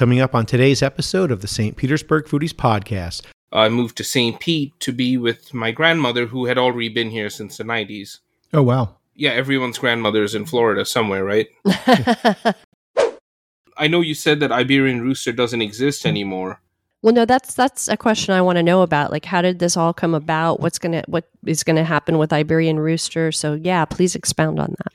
coming up on today's episode of the St. Petersburg Foodies Podcast. I moved to St. Pete to be with my grandmother, who had already been here since the 90s. Oh, wow. Yeah, everyone's grandmother is in Florida somewhere, right? I know you said that Iberian Rooster doesn't exist anymore. Well, no, that's that's a question I want to know about. Like, how did this all come about? What's gonna what is gonna happen with Iberian Rooster? So, yeah, please expound on that.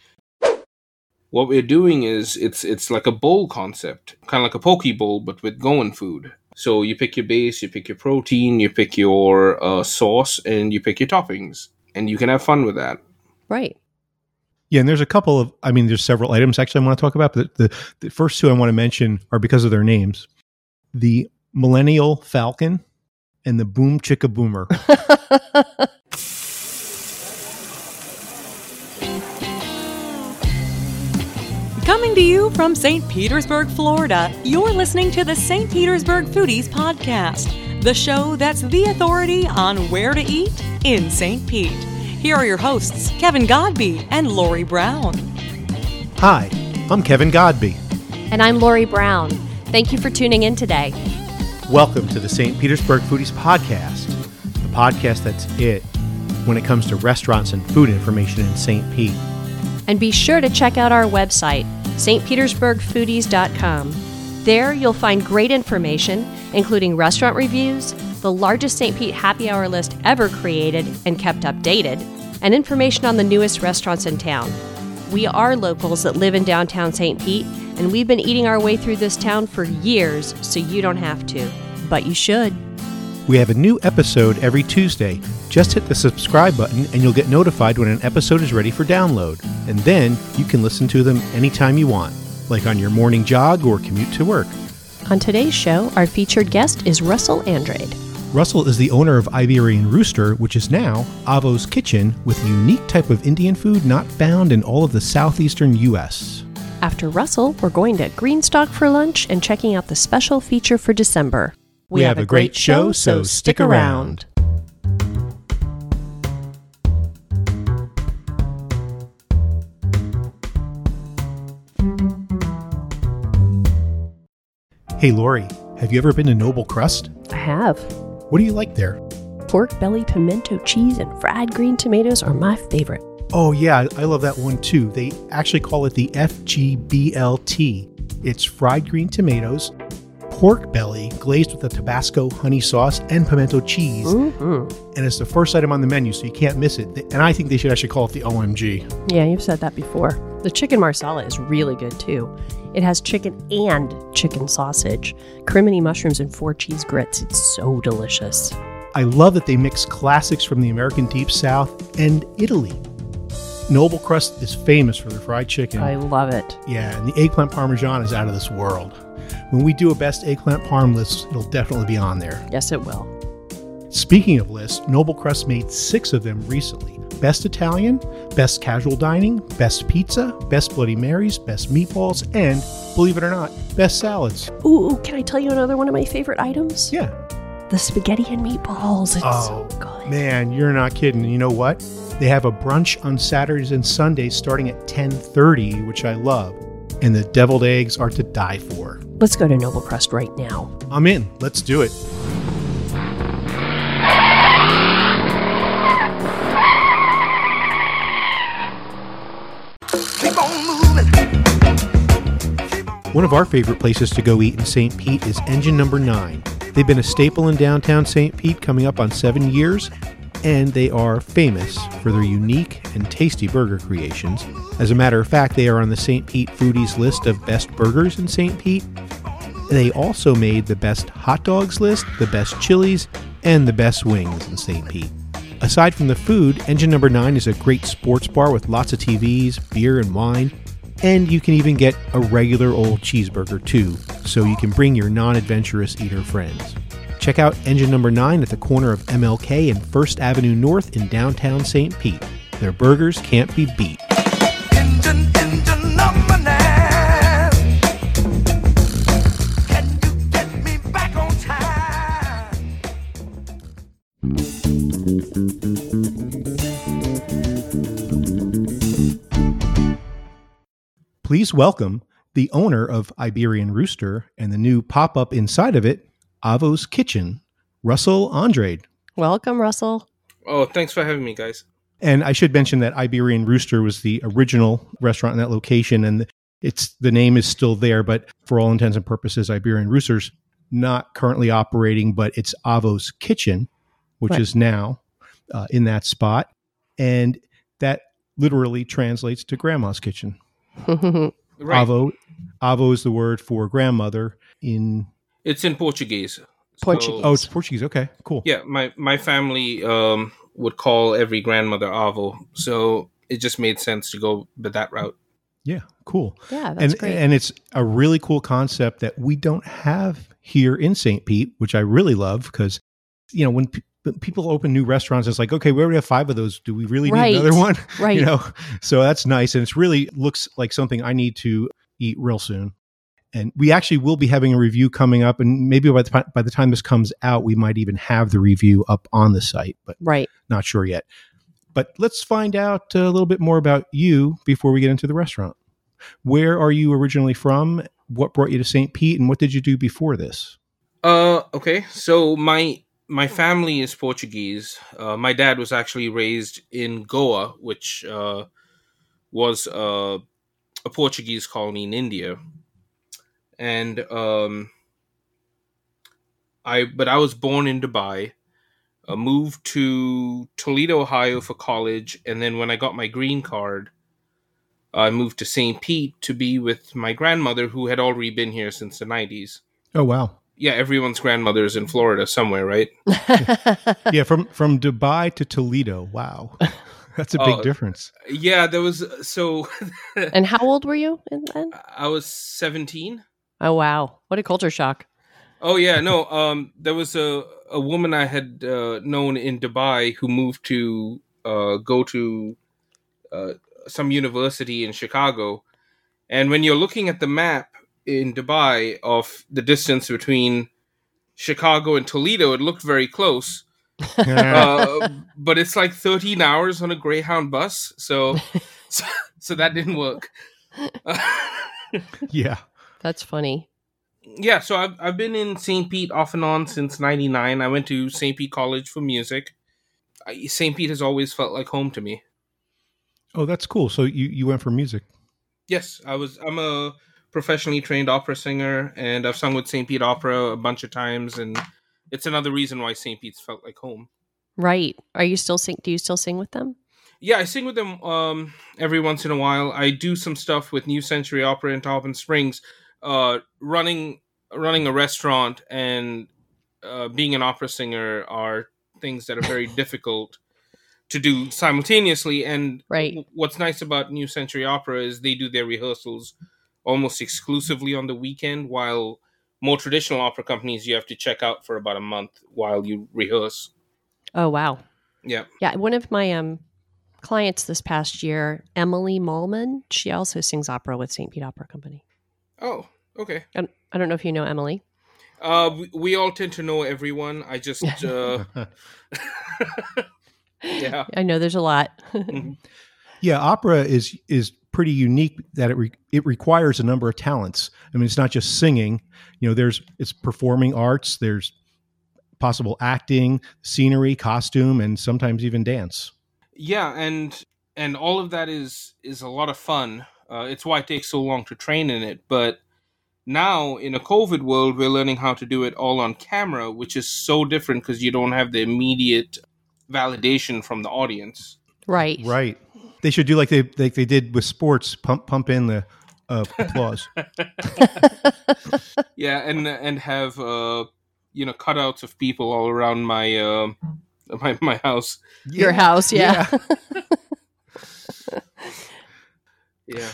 What we're doing is it's it's like a bowl concept, kind of like a poke bowl, but with Goan food. So you pick your base, you pick your protein, you pick your uh, sauce, and you pick your toppings, and you can have fun with that. Right. Yeah, and there's a couple of, I mean, there's several items actually I want to talk about, but the, the first two I want to mention are because of their names the Millennial Falcon and the Boom Chicka Boomer. Coming to you from St. Petersburg, Florida, you're listening to the St. Petersburg Foodies Podcast, the show that's the authority on where to eat in St. Pete. Here are your hosts, Kevin Godby and Lori Brown. Hi, I'm Kevin Godby. And I'm Lori Brown. Thank you for tuning in today. Welcome to the St. Petersburg Foodies Podcast, the podcast that's it when it comes to restaurants and food information in St. Pete. And be sure to check out our website, stpetersburgfoodies.com. There you'll find great information, including restaurant reviews, the largest St. Pete happy hour list ever created and kept updated, and information on the newest restaurants in town. We are locals that live in downtown St. Pete, and we've been eating our way through this town for years, so you don't have to. But you should. We have a new episode every Tuesday. Just hit the subscribe button and you'll get notified when an episode is ready for download. And then you can listen to them anytime you want, like on your morning jog or commute to work. On today's show, our featured guest is Russell Andrade. Russell is the owner of Iberian Rooster, which is now Avo's Kitchen, with a unique type of Indian food not found in all of the southeastern U.S. After Russell, we're going to Greenstock for lunch and checking out the special feature for December. We have a great show, so stick around. Hey, Lori, have you ever been to Noble Crust? I have. What do you like there? Pork belly, pimento cheese, and fried green tomatoes are my favorite. Oh, yeah, I I love that one too. They actually call it the FGBLT. It's fried green tomatoes, pork belly glazed with a Tabasco honey sauce and pimento cheese. Mm-hmm. And it's the first item on the menu, so you can't miss it. And I think they should actually call it the OMG. Yeah, you've said that before. The chicken marsala is really good too. It has chicken and chicken sausage, crimini mushrooms, and four cheese grits. It's so delicious. I love that they mix classics from the American Deep South and Italy. Noble Crust is famous for their fried chicken. I love it. yeah, and the eggplant parmesan is out of this world. When we do a best eggplant parm list, it'll definitely be on there. Yes, it will. Speaking of lists, Noble Crust made six of them recently Best Italian, Best Casual Dining, Best Pizza, Best Bloody Marys, Best Meatballs, and, believe it or not, Best Salads. Ooh, can I tell you another one of my favorite items? Yeah. The spaghetti and meatballs. It's Oh, so good. Man, you're not kidding. You know what? They have a brunch on Saturdays and Sundays starting at 10:30, which I love. And the deviled eggs are to die for. Let's go to Noble Crust right now. I'm in. Let's do it. One of our favorite places to go eat in St. Pete is Engine Number 9. They've been a staple in downtown St. Pete coming up on seven years, and they are famous for their unique and tasty burger creations. As a matter of fact, they are on the St. Pete Foodies list of best burgers in St. Pete. They also made the best hot dogs list, the best chilies, and the best wings in St. Pete. Aside from the food, Engine Number 9 is a great sports bar with lots of TVs, beer, and wine. And you can even get a regular old cheeseburger too, so you can bring your non adventurous eater friends. Check out Engine Number 9 at the corner of MLK and First Avenue North in downtown St. Pete. Their burgers can't be beat. Engine, engine number nine. Can you get me back on time? Please welcome the owner of Iberian Rooster and the new pop up inside of it, Avo's Kitchen, Russell Andrade. Welcome, Russell. Oh, thanks for having me, guys. And I should mention that Iberian Rooster was the original restaurant in that location, and it's the name is still there, but for all intents and purposes, Iberian Rooster's not currently operating, but it's Avo's Kitchen, which Right. is now uh, in that spot, and that literally translates to Grandma's Kitchen. Right. Avo, Avo is the word for grandmother in. It's in Portuguese. Portuguese. Oh, it's Portuguese. Okay, cool. Yeah, my my family um, would call every grandmother Avo, so it just made sense to go with that route. Yeah, cool. yeah, that's and great. and it's a really cool concept that we don't have here in St. Pete, which I really love because you know when pe- when people open new restaurants, it's like okay, we already have five of those. Do we really Right. need another one? right. You know, so that's nice, and it's really looks like something I need to eat real soon. And we actually will be having a review coming up, and maybe by the by the time this comes out, we might even have the review up on the site, but right. not sure yet. But let's find out a little bit more about you before we get into the restaurant. Where are you originally from? What brought you to St. Pete, and what did you do before this? Uh, okay. So my my family is Portuguese. Uh, my dad was actually raised in Goa, which uh, was uh, a Portuguese colony in India, and um, I but I was born in Dubai. Uh, moved to Toledo, Ohio for college, and then when I got my green card, I moved to St. Pete to be with my grandmother, who had already been here since the '90s Oh wow, yeah, everyone's grandmother is in Florida somewhere, right? yeah, from from Dubai to Toledo. Wow, that's a big Oh. difference. Yeah, there was so and how old were you then? I was 17. Oh wow, what a culture shock. Oh yeah, no, um there was a a woman I had uh, known in Dubai who moved to uh go to uh some university in Chicago. And when you're looking at the map in Dubai of the distance between Chicago and Toledo, it looked very close. uh, but it's like 13 hours on a Greyhound bus, so so, so that didn't work. yeah, That's funny. yeah, so I've I've been in St. Pete off and on since '99. I went to St. Pete College for music. St. Pete has always felt like home to me. oh that's cool. So you you went for music. Yes, I was. I'm a professionally trained opera singer, and I've sung with St. Pete Opera a bunch of times, and it's another reason why St. Pete's felt like home. Right. Are you still sing? Do you still sing with them? Yeah, I sing with them um, every once in a while. I do some stuff with New Century Opera in Tarpon Springs, uh, running running a restaurant and uh, being an opera singer are things that are very difficult to do simultaneously. And Right. what's nice about New Century Opera is they do their rehearsals almost exclusively on the weekend, while more traditional opera companies you have to check out for about a month while you rehearse. Oh wow. Yeah. Yeah, one of my um clients this past year, Emily Malman, she also sings opera with St. Pete Opera Company. Oh, okay. And I don't know if you know Emily. Uh, we, we all tend to know everyone. I just, uh, yeah, I know there's a lot. Yeah, opera is is pretty unique that it re, it requires a number of talents. I mean, it's not just singing. You know, there's it's performing arts. There's possible acting, scenery, costume, and sometimes even dance. yeah, and and all of that is is a lot of fun. Uh, it's why it takes so long to train in it. But now in a COVID world, we're learning how to do it all on camera, which is so different because you don't have the immediate validation from the audience. right. Right. They should do like they like they did with sports. Pump pump in the uh, applause. Yeah, and and have uh, you know cutouts of people all around my uh, my my house. Your house, yeah. Yeah.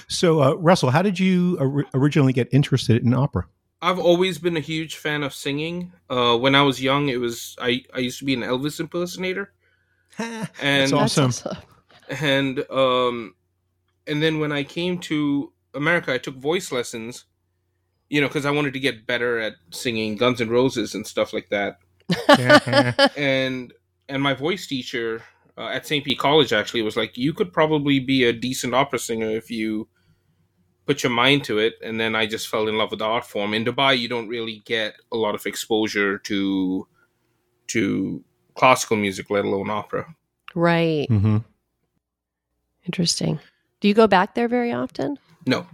So, uh, Russell, how did you or- originally get interested in opera? I've always been a huge fan of singing. Uh, when I was young, it was I, I used to be an Elvis impersonator, and That's That's awesome. and um, and then when I came to America, I took voice lessons. You know, because I wanted to get better at singing Guns and Roses and stuff like that. And and my voice teacher uh, at St. Pete College actually was like, "You could probably be a decent opera singer if you put your mind to it, and then I just fell in love with the art form. In Dubai, you don't really get a lot of exposure to to classical music, let alone opera. Right. Mm-hmm. Interesting. Do you go back there very often? No,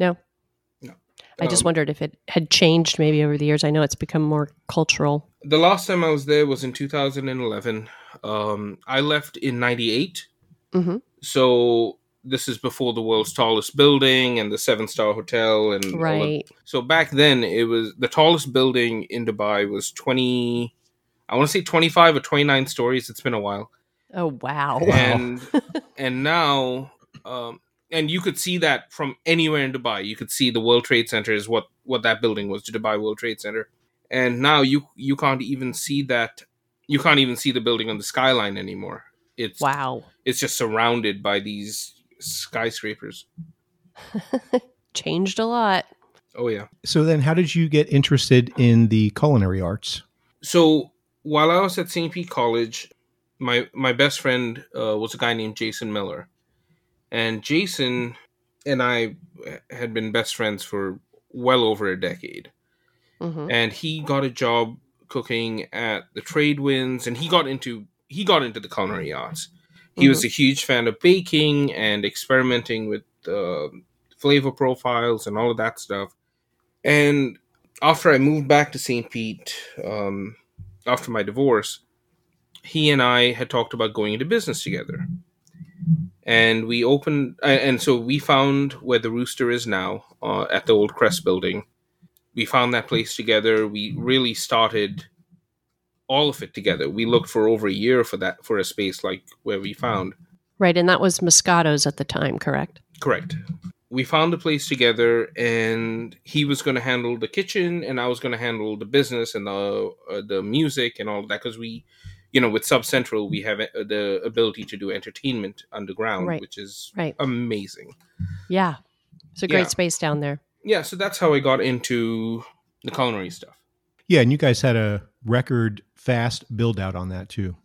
No. No. I just Um, wondered if it had changed maybe over the years. I know it's become more cultural. the last time I was there was in 2011. Um, I left in '98, hmm so this is before the world's tallest building and the seven star hotel and Right. So back then, it was the tallest building in Dubai was 20. I want to say 25 or 29 stories. It's been a while. Oh wow. and and now um and you could see that from anywhere in dubai you could see the world trade center is what what that building was the dubai world trade center and now you you can't even see that you can't even see the building on the skyline anymore it's Wow. it's just surrounded by these skyscrapers Changed a lot. oh yeah So then, how did you get interested in the culinary arts? so while i was at st pete college my my best friend uh, was a guy named jason miller and jason and i had been best friends for well over a decade hmm and he got a job cooking at the trade winds and he got into he got into the culinary arts. He was a huge fan of baking and experimenting with uh, flavor profiles and all of that stuff. And after i moved back to st pete um, after my divorce he and i had talked about going into business together. And we opened and so we found where the rooster is now uh, at the old crest building we found that place together we really started all of it together we looked for over a year for that for a space like where we found Right, and that was Moscato's at the time, correct? correct we found the place together and he was going to handle the kitchen and i was going to handle the business and the uh, the music and all of that because we you know with sub central we have the ability to do entertainment underground Right. which is Right. amazing Yeah. It's a great Yeah. space down there. Yeah so that's how i got into the culinary stuff Yeah, and you guys had a record fast build out on that too.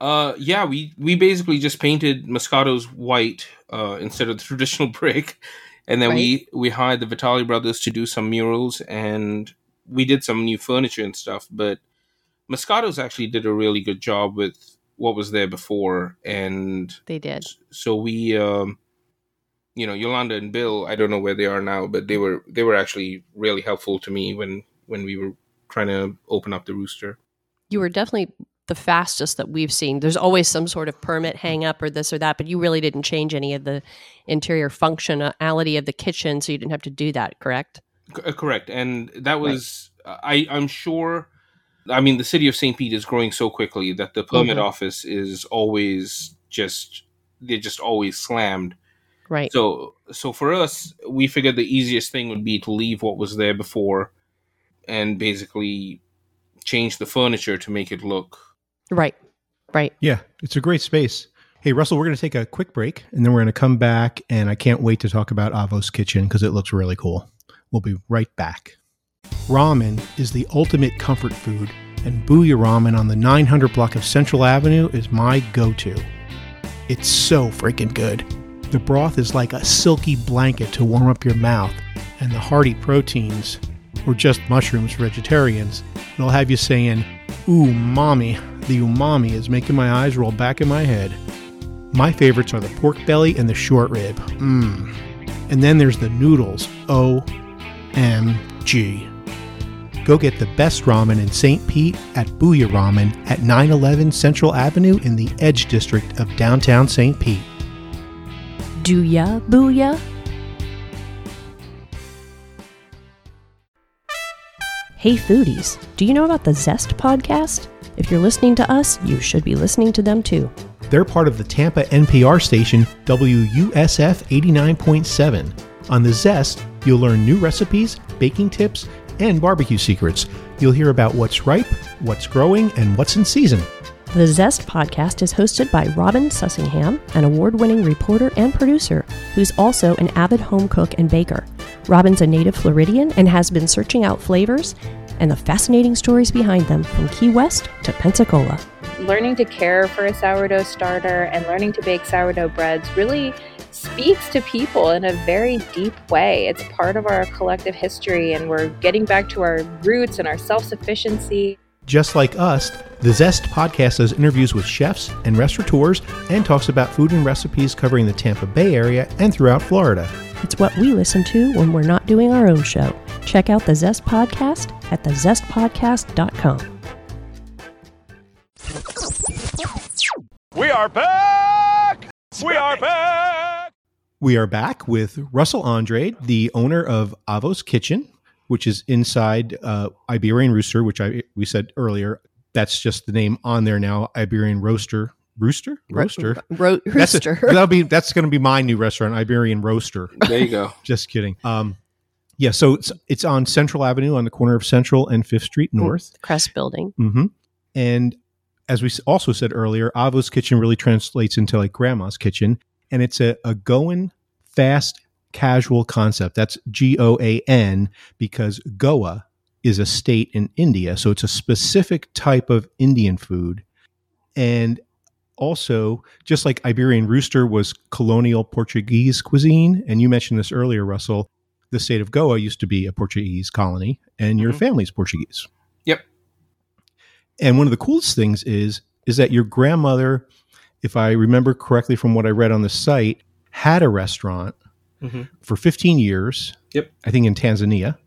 Uh, yeah, we we basically just painted Moscato's white uh, instead of the traditional brick, and then we we hired the Vitali brothers to do some murals, and we did some new furniture and stuff. But Moscato's actually did a really good job with what was there before, and They did. so we, um, you know, Yolanda and Bill. I don't know where they are now, but they were they were actually really helpful to me when when we were trying to open up the rooster. You were definitely the fastest that we've seen. There's always some sort of permit hang up or this or that, but you really didn't change any of the interior functionality of the kitchen, so you didn't have to do that, correct? C- uh, correct and that was i i'm sure i mean the city of st pete is growing so quickly that the permit Mhm. office is always just they're just always slammed Right. so so for us we figured the easiest thing would be to leave what was there before and basically change the furniture to make it look right. Right. Yeah, it's a great space. Hey, Russell, we're going to take a quick break and then we're going to come back. And I can't wait to talk about Avos Kitchen because it looks really cool. We'll be right back. Ramen is the ultimate comfort food, and Buya Ramen on the 900 block of Central Avenue is my go to. It's so freaking good. The broth is like a silky blanket to warm up your mouth, and the hearty proteins, or just mushrooms for vegetarians, it'll have you saying, Ooh, mommy. The umami is making my eyes roll back in my head. My favorites are the pork belly and the short rib. Mmm. And then there's the noodles. O-M-G. Go get the best ramen in St. Pete at Buya Ramen at 911 Central Avenue in the Edge District of downtown St. Pete. Do ya, booyah? Hey foodies, do you know about the Zest podcast? If you're listening to us, you should be listening to them too. They're part of the Tampa NPR station WUSF 89.7. On The Zest, you'll learn new recipes, baking tips, and barbecue secrets. You'll hear about what's ripe, what's growing, and what's in season. The Zest podcast is hosted by Robin Sussingham, an award winning reporter and producer who's also an avid home cook and baker. Robin's a native Floridian and has been searching out flavors and the fascinating stories behind them from Key West to Pensacola. learning to care for a sourdough starter and learning to bake sourdough breads really speaks to people in a very deep way. It's part of our collective history, and we're getting back to our roots and our self sufficiency. Just like us, the Zest podcast does interviews with chefs and restaurateurs and talks about food and recipes covering the Tampa Bay area and throughout Florida. It's what we listen to when we're not doing our own show. Check out the Zest Podcast at thezestpodcast.com. We are back! We are back! We are back with Russell Andrade, the owner of Avos Kitchen, which is inside uh, Iberian Rooster, which I we said earlier. That's just the name on there now. Iberian Roaster, Rooster, Roaster. Ro- That's a- rooster. that'll be that's going to be my new restaurant, Iberian Roaster. There you go. Just kidding. Um, yeah, so it's it's on Central Avenue on the corner of Central and Fifth Street North. Crest Building. hmm And as we also said earlier, Avo's Kitchen really translates into like Grandma's Kitchen, and it's a, a Goan fast casual concept. That's G O A N because Goa is a state in India, so it's a specific type of Indian food, and also just like Iberian Rooster was colonial Portuguese cuisine, and you mentioned this earlier, Russell. The state of Goa used to be a Portuguese colony, and your Mhm. family's Portuguese. Yep. And one of the coolest things is is that your grandmother, if I remember correctly from what I read on the site, had a restaurant Mhm. for 15 years. Yep. I think in Tanzania.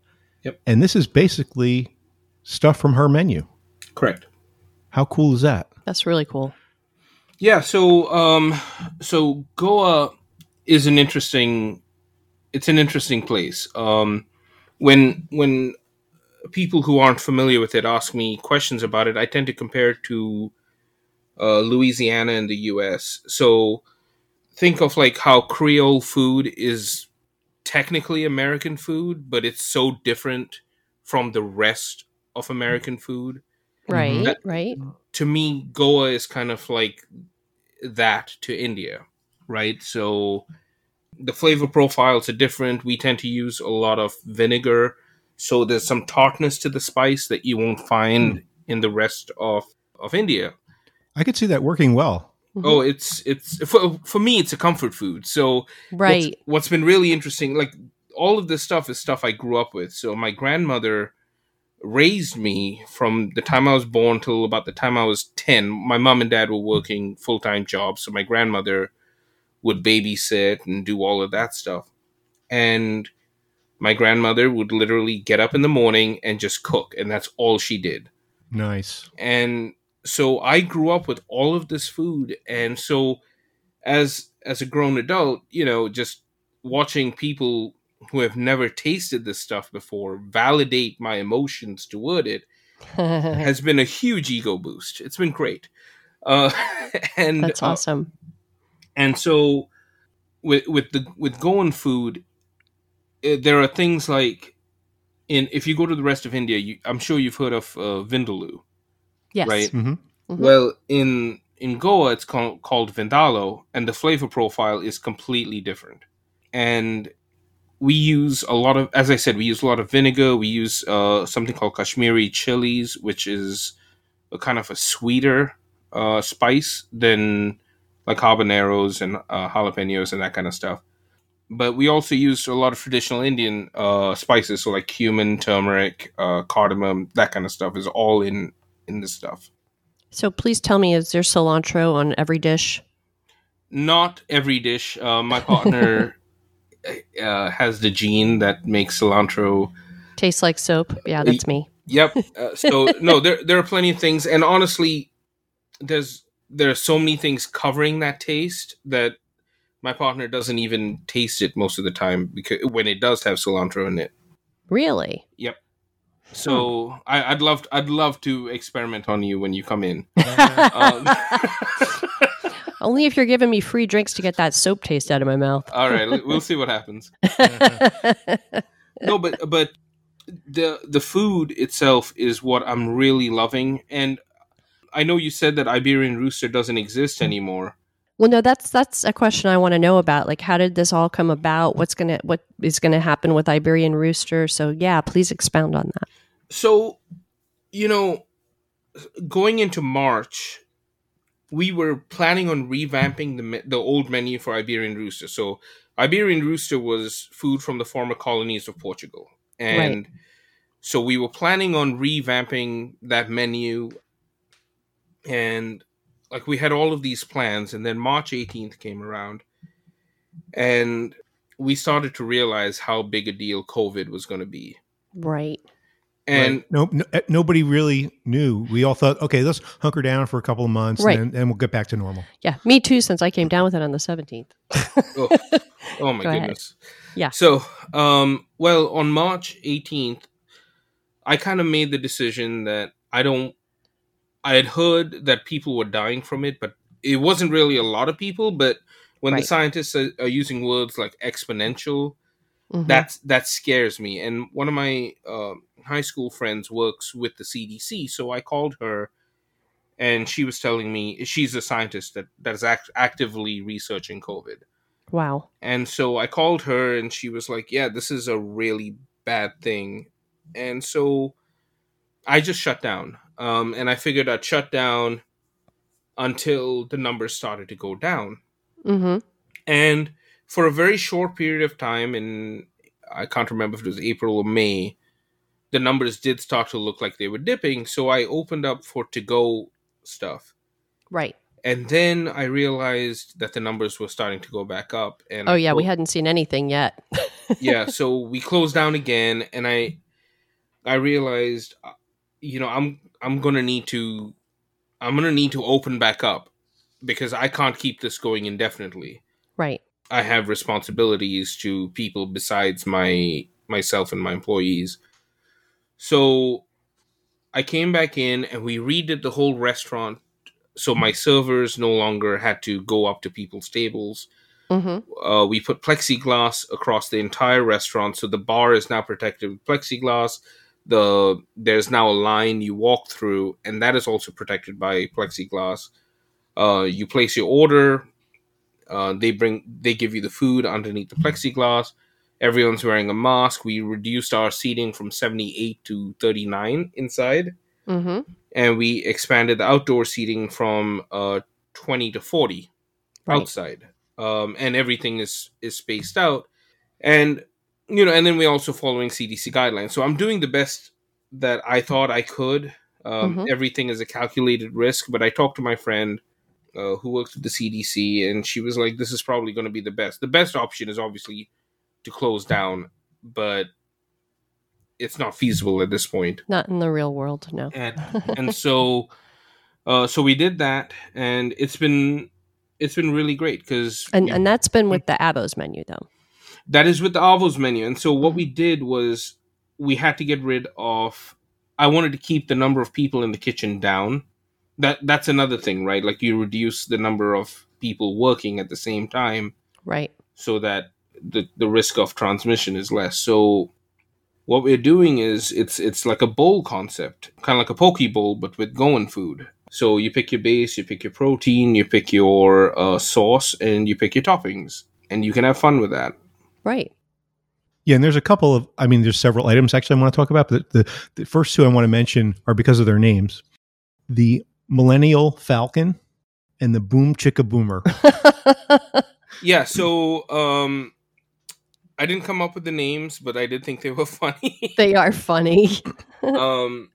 Yep. And this is basically stuff from her menu. Correct. How cool is that? That's really cool. Yeah, so um so Goa is an interesting it's an interesting place. Um when when people who aren't familiar with it ask me questions about it, I tend to compare it to uh, Louisiana in the US. So think of like how Creole food is technically American food, but it's so different from the rest of American food Right, That- right. to me, Goa is kind of like that to India, right? So the flavor profiles are different. We tend to use a lot of vinegar, so there's some tartness to the spice that you won't find hmm. in the rest of of India. I could see that working well. Mm-hmm. Oh, it's it's for, for me it's a comfort food. So Right. What's, what's been really interesting, like all of this stuff is stuff I grew up with. So my grandmother raised me from the time I was born till about the time I was 10. My mom and dad were working full time jobs. So my grandmother would babysit and do all of that stuff. And my grandmother would literally get up in the morning and just cook. And that's all she did Nice. and so I grew up with all of this food, and so as as a grown adult, you know, just watching people who have never tasted this stuff before validate my emotions toward it has been a huge ego boost. It's been great, uh, and That's uh, awesome. and so with with the with Goan food, eh, there are things like in if you go to the rest of India, you, I'm sure you've heard of uh, vindaloo. Yes. right. Mhm. Well, in in Goa, it's called, called vindaloo, and the flavor profile is completely different. And we use a lot of, as I said, we use a lot of vinegar. We use uh, something called Kashmiri chilies, which is a kind of a sweeter uh, spice than like habaneros and uh, jalapenos and that kind of stuff. But we also use a lot of traditional Indian uh, spices, so like cumin, turmeric, uh, cardamom, that kind of stuff is all in in this stuff. So please tell me, is there cilantro on every dish? not every dish. Uh, my partner uh, has the gene that makes cilantro. taste like soap. Yeah, that's me. Yep. Uh, so no, there there are plenty of things, and honestly, there's there are so many things covering that taste that my partner doesn't even taste it most of the time because when it does have cilantro in it. Really? Yep. So I, I'd love I'd love to experiment on you when you come in. um, Only if you're giving me free drinks to get that soap taste out of my mouth. all right, we'll see what happens. no but but the the food itself is what i'm really loving and i know you said that iberian rooster doesn't exist anymore well, no, that's that's a question I want to know about. Like, how did this all come about? What's gonna what is gonna happen with Iberian Rooster? So, yeah, please expound on that. so you know going into march we were planning on revamping the the old menu for Iberian Rooster. So Iberian Rooster was food from the former colonies of Portugal, and so we were planning on revamping that menu, and like we had all of these plans, and then March 18th came around, and we started to realize how big a deal COVID was going to be, Right. and Right. no, no, eh, nobody really knew. We all thought, okay, let's hunker down for a couple of months, Right. and then and we'll get back to normal. Yeah. Me too, since I came down with it on the 17th. oh, oh my Go ahead. goodness. Yeah. So, um, well, on March 18th, I kind of made the decision that I don't. I had heard that people were dying from it, but it wasn't really a lot of people. But when Right. the scientists are, are using words like exponential, Mhm. that's that scares me. And one of my uh, high school friends works with the CDC, so I called her, and she was telling me she's a scientist that that is act- actively researching COVID. wow. And so I called her and she was like, Yeah, this is a really bad thing. And so I just shut down. Um, and I figured I'd shut down until the numbers started to go down. Mm-hmm. And for a very short period of time, and I can't remember if it was April or May, the numbers did start to look like they were dipping. So I opened up for to go stuff. Right. And then I realized that the numbers were starting to go back up. And Oh yeah, we hadn't seen anything yet. yeah so we closed down again and i i realized uh, you know i'm i'm gonna need to i'm gonna need to open back up because i can't keep this going indefinitely right. i have responsibilities to people besides my myself and my employees so i came back in and we redid the whole restaurant so my servers no longer had to go up to people's tables Mm-hmm. uh, we put plexiglass across the entire restaurant, so the bar is now protected with plexiglass. The there's now a line you walk through, and that is also protected by plexiglass. Uh, you place your order. Uh, they bring they give you the food underneath the plexiglass. Everyone's wearing a mask. We reduced our seating from seventy eight to thirty nine inside, Mm-hmm. and we expanded the outdoor seating from uh, twenty to forty Right. outside um, and everything is is spaced out and you know and then we're also following cdc guidelines so i'm doing the best that i thought i could um, Mhm. everything is a calculated risk but i talked to my friend uh, who works with the cdc and she was like this is probably going to be the best the best option is obviously to close down but it's not feasible at this point Not in the real world, no. and and so uh so we did that and it's been it's been really great because And and that's been with the Avos menu though. That is with the avos menu and so what we did was we had to get rid of i wanted to keep the number of people in the kitchen down that that's another thing right like you reduce the number of people working at the same time Right. so that the the risk of transmission is less. So what we're doing is it's it's like a bowl concept, kind of like a poke bowl, but with Goan food. So you pick your base, you pick your protein, you pick your uh, sauce, and you pick your toppings, and you can have fun with that. Right. Yeah, and there's a couple of, I mean, there's several items actually I want to talk about, but the, the first two I want to mention are because of their names the Millennial Falcon and the Boom Chicka Boomer. Yeah. So um, I didn't come up with the names, but I did think they were funny. they are funny. um,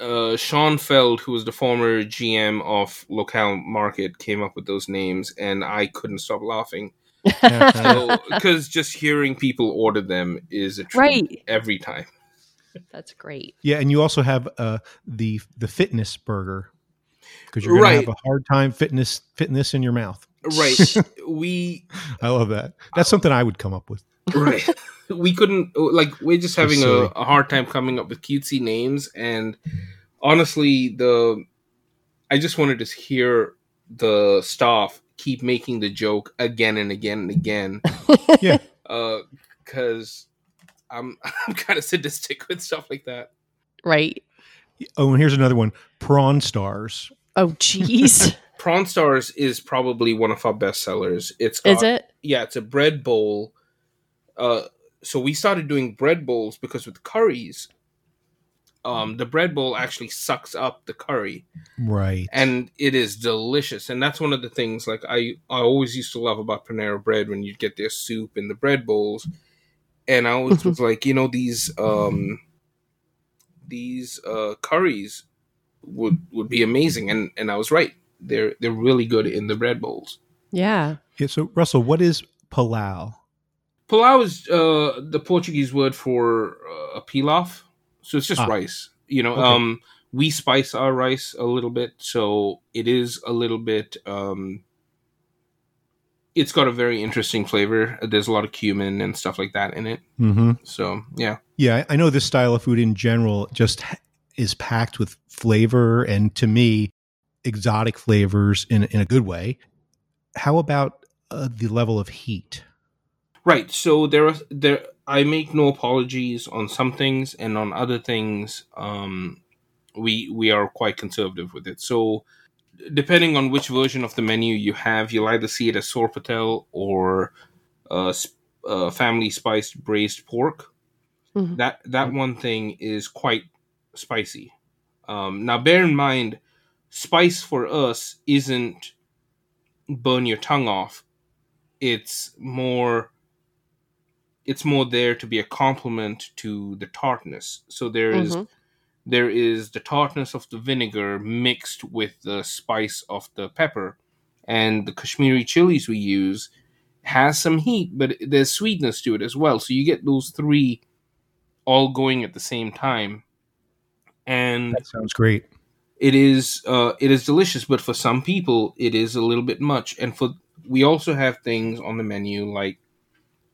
uh, Sean Feld, who was the former GM of Locale Market, came up with those names, and I couldn't stop laughing. Because just hearing people order them is a treat Right. every time. That's great. yeah, and you also have uh, the the fitness burger because you're going Right. to have a hard time fitness fitness in your mouth. Right. we I love that. That's something I would come up with. right. we couldn't like we're just having a, a hard time coming up with cutesy names, and honestly, the I just wanted to hear the staff keep making the joke again and again and again. Yeah. because I'm I'm kind of sadistic with stuff like that. Right. Oh, and here's another one: prawn stars. Oh jeez. Prawn Stars is probably one of our best sellers. It's got, Is it? Yeah, it's a bread bowl. Uh, so we started doing bread bowls because with curries, um, the bread bowl actually sucks up the curry, Right. and it is delicious. And that's one of the things like I I always used to love about Panera Bread when you'd get their soup in the bread bowls, and I always was like, you know, these um these uh curries would would be amazing, and and I was right. They're they're really good in the bread bowls. Yeah. yeah, so Russell, what is palau? Palau is uh, the Portuguese word for uh, a pilaf, so it's just Ah. rice. You know, Okay. um, we spice our rice a little bit, so it is a little bit. Um, it's got a very interesting flavor. There's a lot of cumin and stuff like that in it. Mm-hmm. So yeah, Yeah, I know this style of food in general just is packed with flavor and to me, exotic flavors in, in a good way. How about uh, the level of heat? right. So there are there. I make no apologies on some things, and on other things, um, we we are quite conservative with it. So depending on which version of the menu you have, you'll either see it as sorpatel or uh, uh, family spiced braised pork. Mhm. That that one thing is quite spicy. Um, now, bear in mind, spice for us isn't burn your tongue off. It's more. It's more there to be a complement to the tartness. So there is Mhm. there is the tartness of the vinegar mixed with the spice of the pepper and the kashmiri chilies we use has some heat but there's sweetness to it as well so you get those three all going at the same time and That sounds great. it is uh, it is delicious but for some people it is a little bit much and for we also have things on the menu like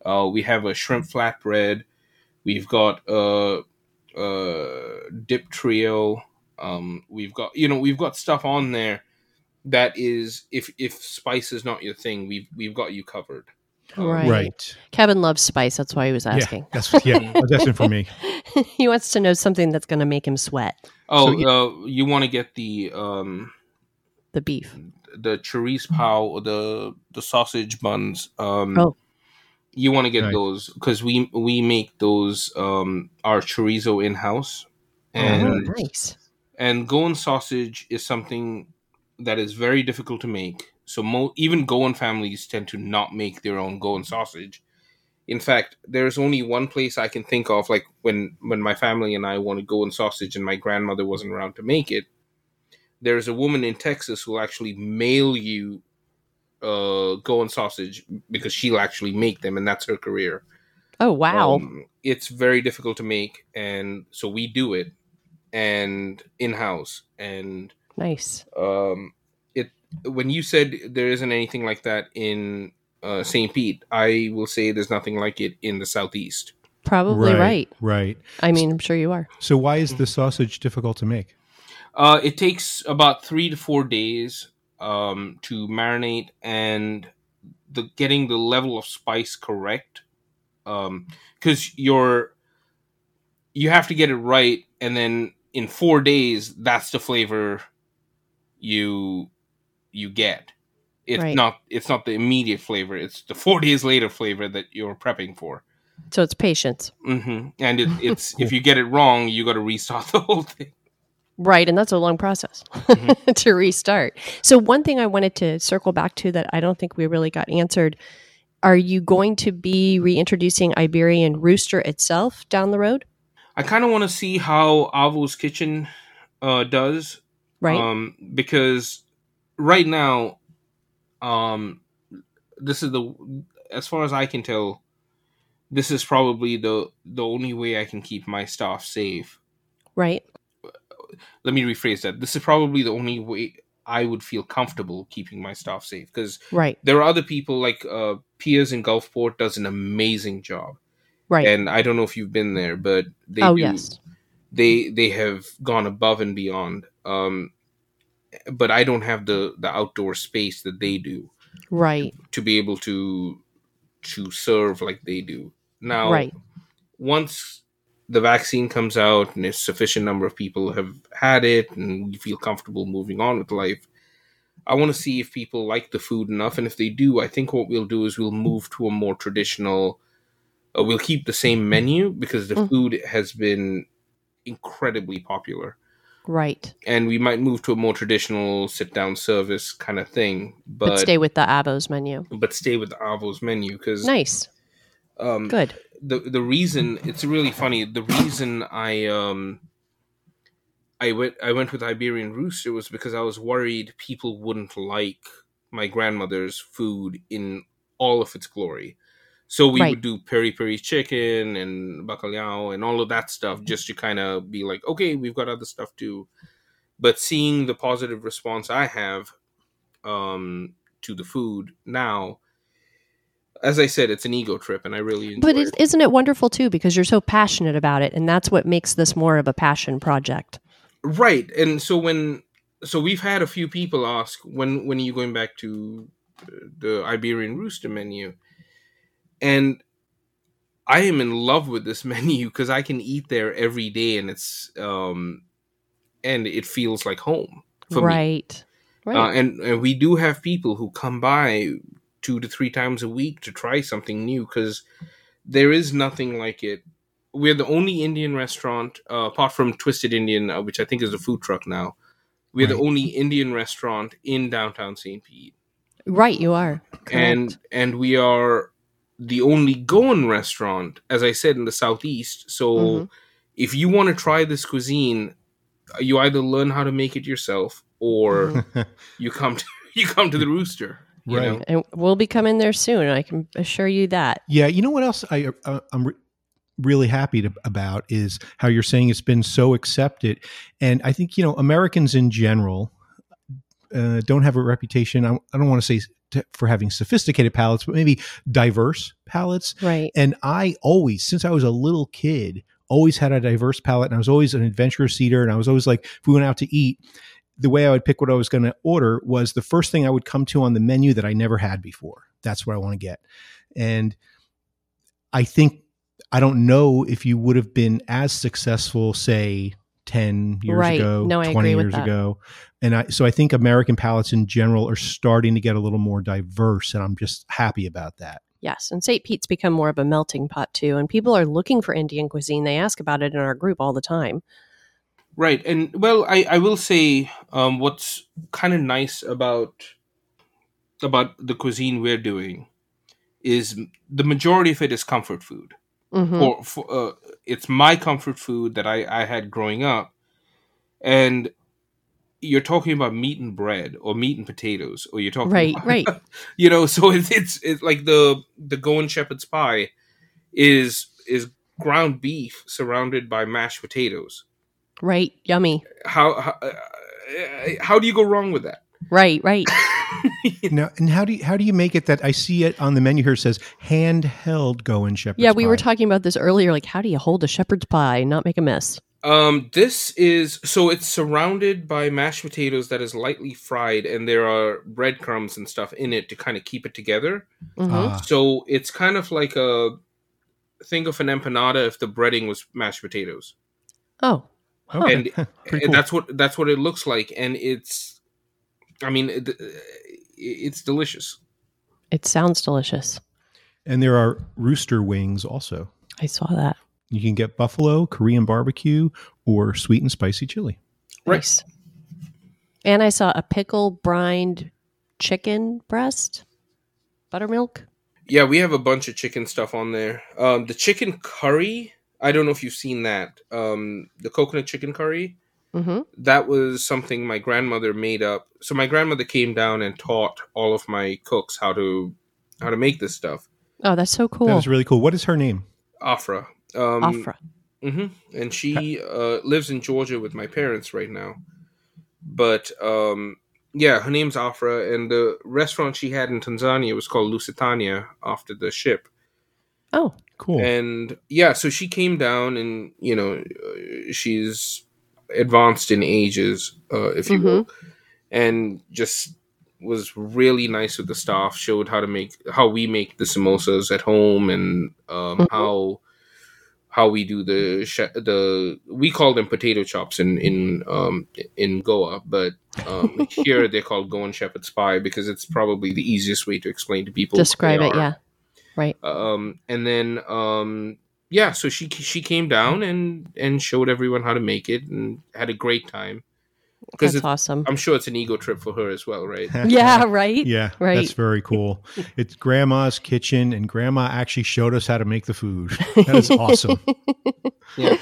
uh, we have a shrimp flatbread we've got a, uh, dip trio um, we've got you know we've got stuff on there that is if if spice is not your thing we've we've got you covered Right. Right. Kevin loves spice. That's why he was asking. Yeah, that's yeah, that's it for me. he wants to know something that's going to make him sweat. oh So you- uh, you want to get the um The beef. the chorizo pao or the the sausage buns. Um, Oh. You want to get Right. those because we we make those um, our chorizo in house, Oh, and nice. nice. and Goan sausage is something that is very difficult to make. So mo- even Goan families tend to not make their own Goan sausage. In fact, there's only one place I can think of, like when when my family and I want to Goan sausage, and my grandmother wasn't around to make it. There's a woman in Texas who will actually mail you uh Goan sausage because she'll actually make them, and that's her career. Oh, wow. Um, it's very difficult to make, and so we do it, and in house. And nice. um, it when you said there isn't anything like that in uh, St. Pete, I will say there's nothing like it in the southeast. Probably right. Right. I mean, I'm sure you are. So why is the sausage difficult to make? Uh, it takes about three to four days um, to marinate, and the getting the level of spice correct, because you're you have to get it right, and then in four days, that's the flavor you you get. It's Right. not it's not the immediate flavor; it's the four days later flavor that you're prepping for. So it's patience. mm-hmm. And it, it's if you get it wrong, you got to restart the whole thing. Right. And that's a long process to restart. So, one thing I wanted to circle back to that I don't think we really got answered are you going to be reintroducing Iberian Rooster itself down the road? I kind of want to see how Avo's Kitchen uh, does, Right. Um, because right now, um, this is the as far as I can tell, this is probably the the only way I can keep my staff safe. right. Let me rephrase that. This is probably the only way I would feel comfortable keeping my staff safe because Right. there are other people like uh, Pia's in Gulfport does an amazing job, Right. and I don't know if you've been there, but they oh, do, yes. they they have gone above and beyond um but i don't have the the outdoor space that they do Right. to be able to to serve like they do now Right. once the vaccine comes out and a sufficient number of people have had it and you feel comfortable moving on with life i want to see if people like the food enough and if they do i think what we'll do is we'll move to a more traditional uh, we'll keep the same menu because the Mm. food has been incredibly popular. Right. And we might move to a more traditional sit down service kind of thing, But, but stay with the Avos menu. but stay with the Avo's menu because Nice. Um, Good. the the reason it's really funny. The reason I um I went I went with Iberian Rooster was because I was worried people wouldn't like my grandmother's food in all of its glory. So we Right. would do peri peri chicken and bacalhau and all of that stuff just to kind of be like, okay, we've got other stuff too. But seeing the positive response I have um, to the food now, as I said, it's an ego trip, and I really enjoy But is, isn't it wonderful too? Because you're so passionate about it, and that's what makes this more of a passion project. right and so when so we've had a few people ask when when are you going back to the iberian rooster menu and i am in love with this menu because i can eat there every day and it's um and it feels like home for me right. Right. uh, and, and we do have people who come by two to three times a week to try something new because there is nothing like it. We're the only Indian restaurant, uh, apart from Twisted Indian, uh, which I think is a food truck now. We're the only Indian restaurant in downtown St. Pete, right. You are. and Correct. and we are the only Goan restaurant, as I said, in the southeast. So Mhm. if you want to try this cuisine, you either learn how to make it yourself or Mm-hmm. you come to you come to the rooster. You Right. know? and we'll be coming there soon. I can assure you that. Yeah, you know what else I uh, I'm re- really happy to, about is how you're saying it's been so accepted, and I think you know Americans in general uh, don't have a reputation. I, I don't want to say t- for having sophisticated palates, but maybe diverse palates. Right. And I always, since I was a little kid, always had a diverse palate, and I was always an adventurous eater, and I was always like, if we went out to eat. The way I would pick what I was going to order was the first thing I would come to on the menu that I never had before. That's what I want to get. And I think I don't know if you would have been as successful, say, ten years Right. ago, No, twenty years ago, and I so I think American palates in general are starting to get a little more diverse, and I'm just happy about that. Yes, and St. Pete's become more of a melting pot too, and people are looking for Indian cuisine. They ask about it in our group all the time. Right. And well, I, I will say um, what's kind of nice about about the cuisine we're doing is the majority of it is comfort food. hmm Or for, uh, it's my comfort food that I, I had growing up. And you're talking about meat and bread or meat and potatoes or you're talking Right, about, right. you know so it's, it's it's like the the Goan shepherd's pie is is ground beef surrounded by mashed potatoes Right, yummy. how how, uh, how do you go wrong with that Right, right. Now, and how do you, how do you make it that I see it on the menu here? Says handheld Goan shepherd's pie. yeah, we were talking about this earlier. Like, how do you hold a shepherd's pie and not make a mess? um this is so it's surrounded by mashed potatoes that is lightly fried and there are breadcrumbs and stuff in it to kind of keep it together hmm Ah, so it's kind of like a think of an empanada if the breading was mashed potatoes oh, okay. and and cool. that's what that's what it looks like and it's i mean it, it's delicious it sounds delicious. and there are rooster wings also. I saw that. You can get buffalo, Korean barbecue, or sweet and spicy chili. Rice. Nice. And I saw a pickle brined chicken breast, buttermilk. yeah we have a bunch of chicken stuff on there um the chicken curry i don't know if you've seen that um the coconut chicken curry Mm-hmm. that was something my grandmother made up so my grandmother came down and taught all of my cooks how to how to make this stuff Oh, that's so cool. That was really cool. What is her name? afra um Afra. hmm And she uh, lives in Georgia with my parents right now. But um, yeah, her name's Afra, and the restaurant she had in Tanzania was called Lusitania after the ship. Oh, Cool. And yeah, so she came down, and you know, uh, she's advanced in ages, uh, if you will, and just was really nice with the staff. Showed how to make how we make the samosas at home, and um, Mhm. how how we do the sh- the we call them potato chops in in um in Goa, but um, here they're called Goan shepherd's pie because it's probably the easiest way to explain to people. what describe they it. are. Yeah. Right. Um, and then um, yeah, so she she came down and and showed everyone how to make it and had a great time. Because That's awesome. I'm sure it's an ego trip for her as well, right? yeah, right? Yeah, Right. that's very cool. It's grandma's kitchen, and grandma actually showed us how to make the food. That is awesome. Yeah.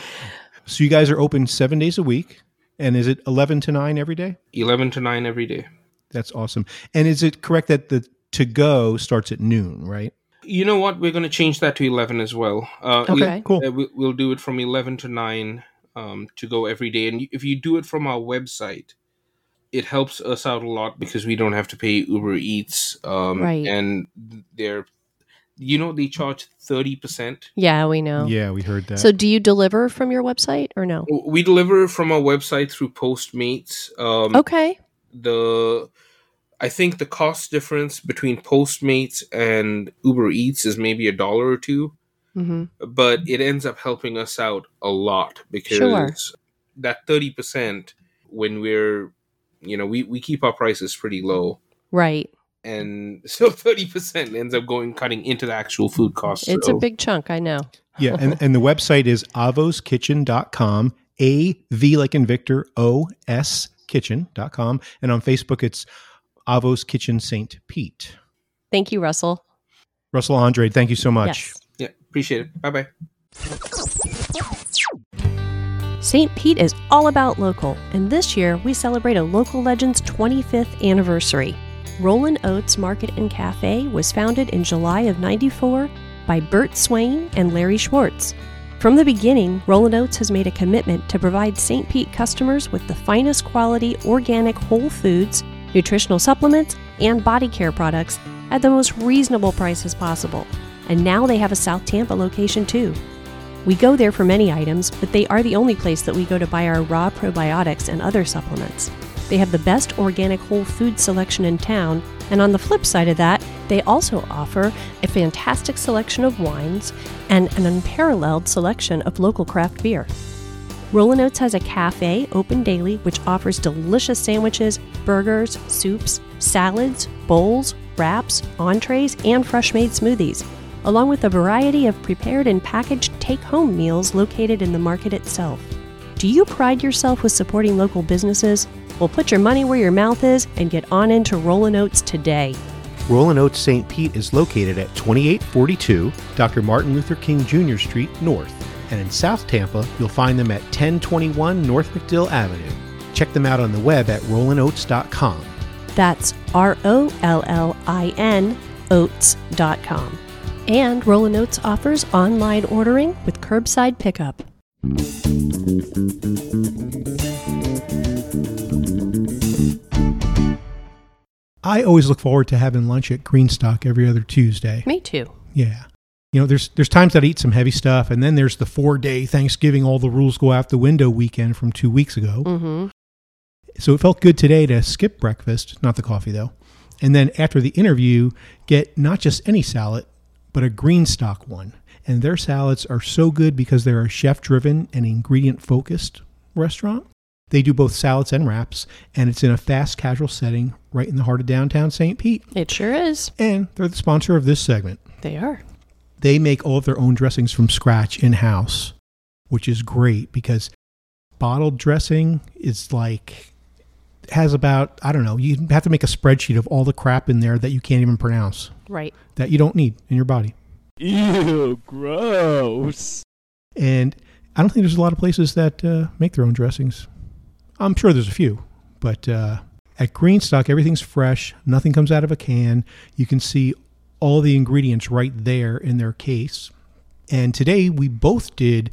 So you guys are open seven days a week, and is it eleven to nine every day? 11 to 9 every day. That's awesome. And is it correct that the to go starts at noon, right? You know what? We're going to change that to 11 as well. Uh, Okay. Cool. uh, we- we'll do it from 11 to 9 um, to go every day. And if you do it from our website, it helps us out a lot because we don't have to pay Uber Eats. Um, Right. And they're, you know, they charge 30%. Yeah, we know. Yeah, we heard that. So do you deliver from your website or no? We deliver from our website through Postmates. Um, Okay. the I think the cost difference between Postmates and Uber Eats is maybe a dollar or two, hmm but it ends up helping us out a lot because Sure. that thirty percent when we're you know we, we keep our prices pretty low Right. and so thirty percent ends up going cutting into the actual food cost. It's so, a big chunk, I know. yeah, and, and the website is avoskitchen.com, A V like in Victor, O S kitchen.com. And on Facebook, it's Avos Kitchen St. Pete. Thank you, Russell. Russell Andrade, thank you so much. Yes. yeah, appreciate it. Bye bye. St. Pete is all about local, and this year we celebrate a local legend's 25th anniversary. Rollin' Oats Market and Cafe was founded in July of 94 by Bert Swain and Larry Schwartz. From the beginning, Rollin' Oats has made a commitment to provide St. Pete customers with the finest quality organic whole foods, nutritional supplements, and body care products at the most reasonable prices possible. And now they have a South Tampa location too. We go there for many items, but they are the only place that we go to buy our raw probiotics and other supplements. They have the best organic whole food selection in town, and on the flip side of that, they also offer a fantastic selection of wines and an unparalleled selection of local craft beer. Rollin' Oats has a cafe open daily which offers delicious sandwiches, burgers, soups, salads, bowls, wraps, entrees, and fresh made smoothies, along with a variety of prepared and packaged take home meals located in the market itself. Do you pride yourself with supporting local businesses? Well, put your money where your mouth is and get on into Rollin' Oats today. Rollin' Oats St. Pete is located at 2842 Dr. Martin Luther King Jr. Street North. And in South Tampa, you'll find them at 1021 North MacDill Avenue. Check them out on the web at rollinoats.com. That's R O L L I N oats.com. And Rollin' Oats offers online ordering with curbside pickup. I always look forward to having lunch at Greenstock every other Tuesday. Me too. Yeah. You know, there's there's times that I eat some heavy stuff, and then there's the four day Thanksgiving, all the rules go out the window weekend from two weeks ago. Mm-hmm. So it felt good today to skip breakfast, not the coffee though. And then after the interview, get not just any salad, but a Greenstock one. And their salads are so good because they're a chef driven and ingredient focused restaurant. They do both salads and wraps, and it's in a fast casual setting right in the heart of downtown St. Pete. It sure is. And they're the sponsor of this segment. They are. They make all of their own dressings from scratch in house, which is great because bottled dressing is like has about I don't know, you have to make a spreadsheet of all the crap in there that you can't even pronounce Right. that you don't need in your body. Ew, gross. And I don't think there's a lot of places that uh, make their own dressings. I'm sure there's a few, but uh, at Greenstock, everything's fresh. Nothing comes out of a can. You can see all the ingredients right there in their case. And today we both did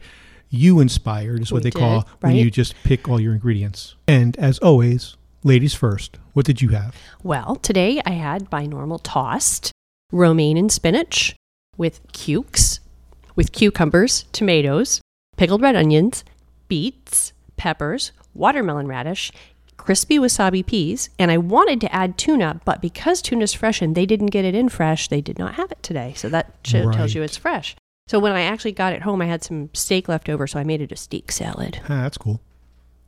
you inspired, is what We they call did, when you just pick all your ingredients. And as always, ladies first. What did you have? Well, today I had my normal tossed romaine and spinach with cukes, with cucumbers, tomatoes, pickled red onions, beets, peppers, watermelon radish, crispy wasabi peas, and I wanted to add tuna, but because tuna's fresh and they didn't get it in fresh, they did not have it today. So that sh- tells you it's fresh. So when I actually got it home, I had some steak left over, so I made it a steak salad. Ah, that's cool.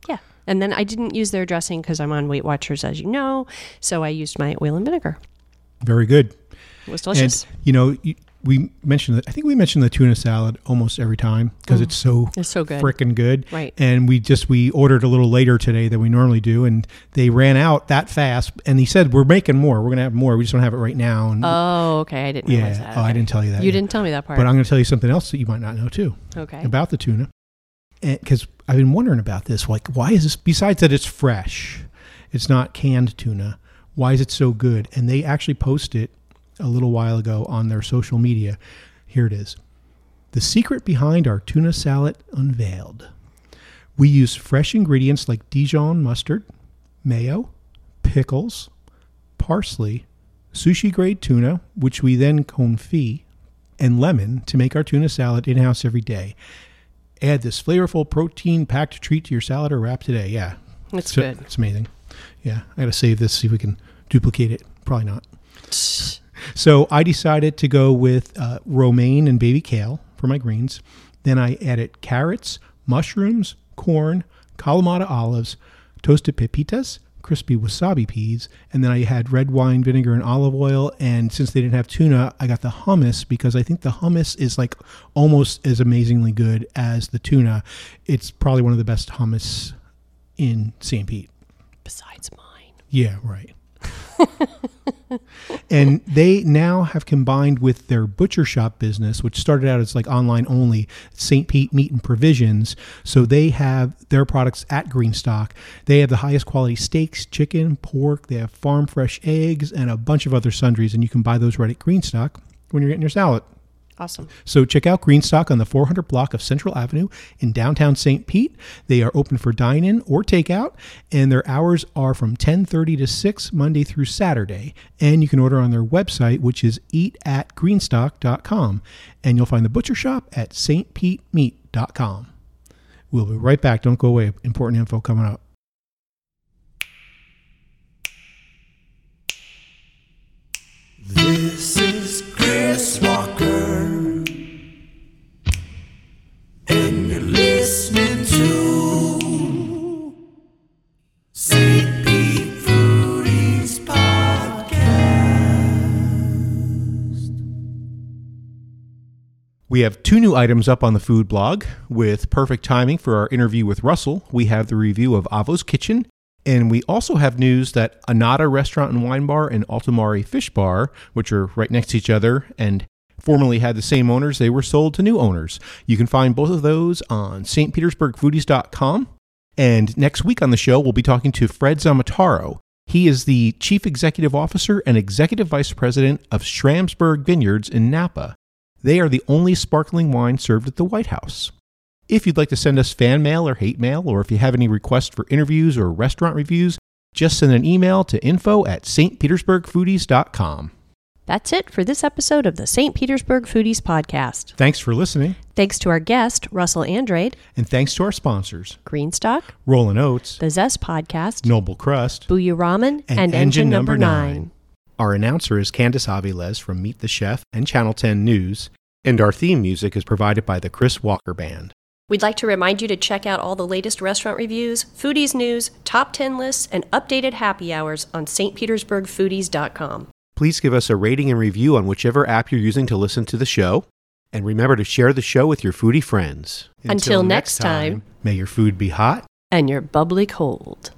Yeah. And then I didn't use their dressing because I'm on Weight Watchers, as you know. So I used my oil and vinegar. Very good. It was delicious. And you know, you, we mentioned that I think we mentioned the tuna salad almost every time because mm. it's so It's so good. freaking good. Right. And we just we ordered a little later today than we normally do, and they ran out that fast. And he said we're making more. We're gonna have more. We just don't have it right now. And Oh, okay. I didn't realize yeah. that. Oh, I didn't tell you that. You yet. didn't tell me that part. But I'm going to tell you something else that you might not know too okay. about the tuna. Because I've been wondering about this. Like, why is this, besides that it's fresh, it's not canned tuna, why is it so good? And they actually posted a little while ago on their social media. Here it is The secret behind our tuna salad unveiled. We use fresh ingredients like Dijon mustard, mayo, pickles, parsley, sushi grade tuna, which we then confit, and lemon to make our tuna salad in house every day. Add this flavorful protein packed treat to your salad or wrap today. Yeah. It's So- good. It's amazing. Yeah. I got to save this, see if we can duplicate it. Probably not. So I decided to go with uh, romaine and baby kale for my greens. Then I added carrots, mushrooms, corn, Kalamata olives, toasted pepitas, crispy wasabi peas, and then I had red wine vinegar and olive oil. And since they didn't have tuna, I got the hummus because I think the hummus is like almost as amazingly good as the tuna. It's probably one of the best hummus in St. Pete. Besides mine. Yeah, right. And they now have combined with their butcher shop business, which started out as like online only, St. Pete Meat and Provisions. So they have their products at Greenstock. They have the highest quality steaks, chicken, pork. They have farm fresh eggs and a bunch of other sundries. And you can buy those right at Greenstock when you're getting your salad. Awesome. So check out Greenstock on the 400 block of Central Avenue in downtown St. Pete. They are open for dine-in or takeout, and their hours are from 10:30 to 6 Monday through Saturday. And you can order on their website, which is eatatgreenstock.com, and you'll find the butcher shop at stpetemeat.com. We'll be right back. Don't go away. Important info coming up. This is Chris We have two new items up on the food blog with perfect timing for our interview with Russell. We have the review of Avos Kitchen, and we also have news that Annata Restaurant and Wine Bar and Alto Mare Fish Bar, which are right next to each other and formerly had the same owners, they were sold to new owners. You can find both of those on stpetersburgfoodies.com. And next week on the show, we'll be talking to Fred Zamataro. He is the Chief Executive Officer and Executive Vice President of Schramsberg Vineyards in Napa. They are the only sparkling wine served at the White House. If you'd like to send us fan mail or hate mail, or if you have any requests for interviews or restaurant reviews, just send an email to info at stpetersburgfoodies.com. That's it for this episode of the St. Petersburg Foodies Podcast. Thanks for listening, Thanks to our guest, Russell Andrade, and thanks to our sponsors Greenstock, Rollin' Oats, The Zest Podcast, Noble Crust, Buya Ramen, and, and, Engine, Number 9. Our announcer is Candice Aviles from Meet the Chef and Channel 10 News, and our theme music is provided by the Chris Walker Band. We'd like to remind you to check out all the latest restaurant reviews, foodies news, top 10 lists, and updated happy hours on stpetersburgfoodies.com. Please give us a rating and review on whichever app you're using to listen to the show. And remember to share the show with your foodie friends. Until next time. may your food be hot. And you're bubbly cold.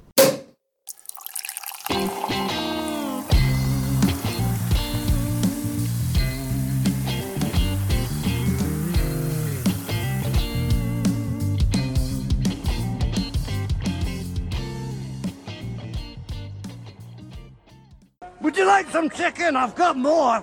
Would you like some chicken? I've got more.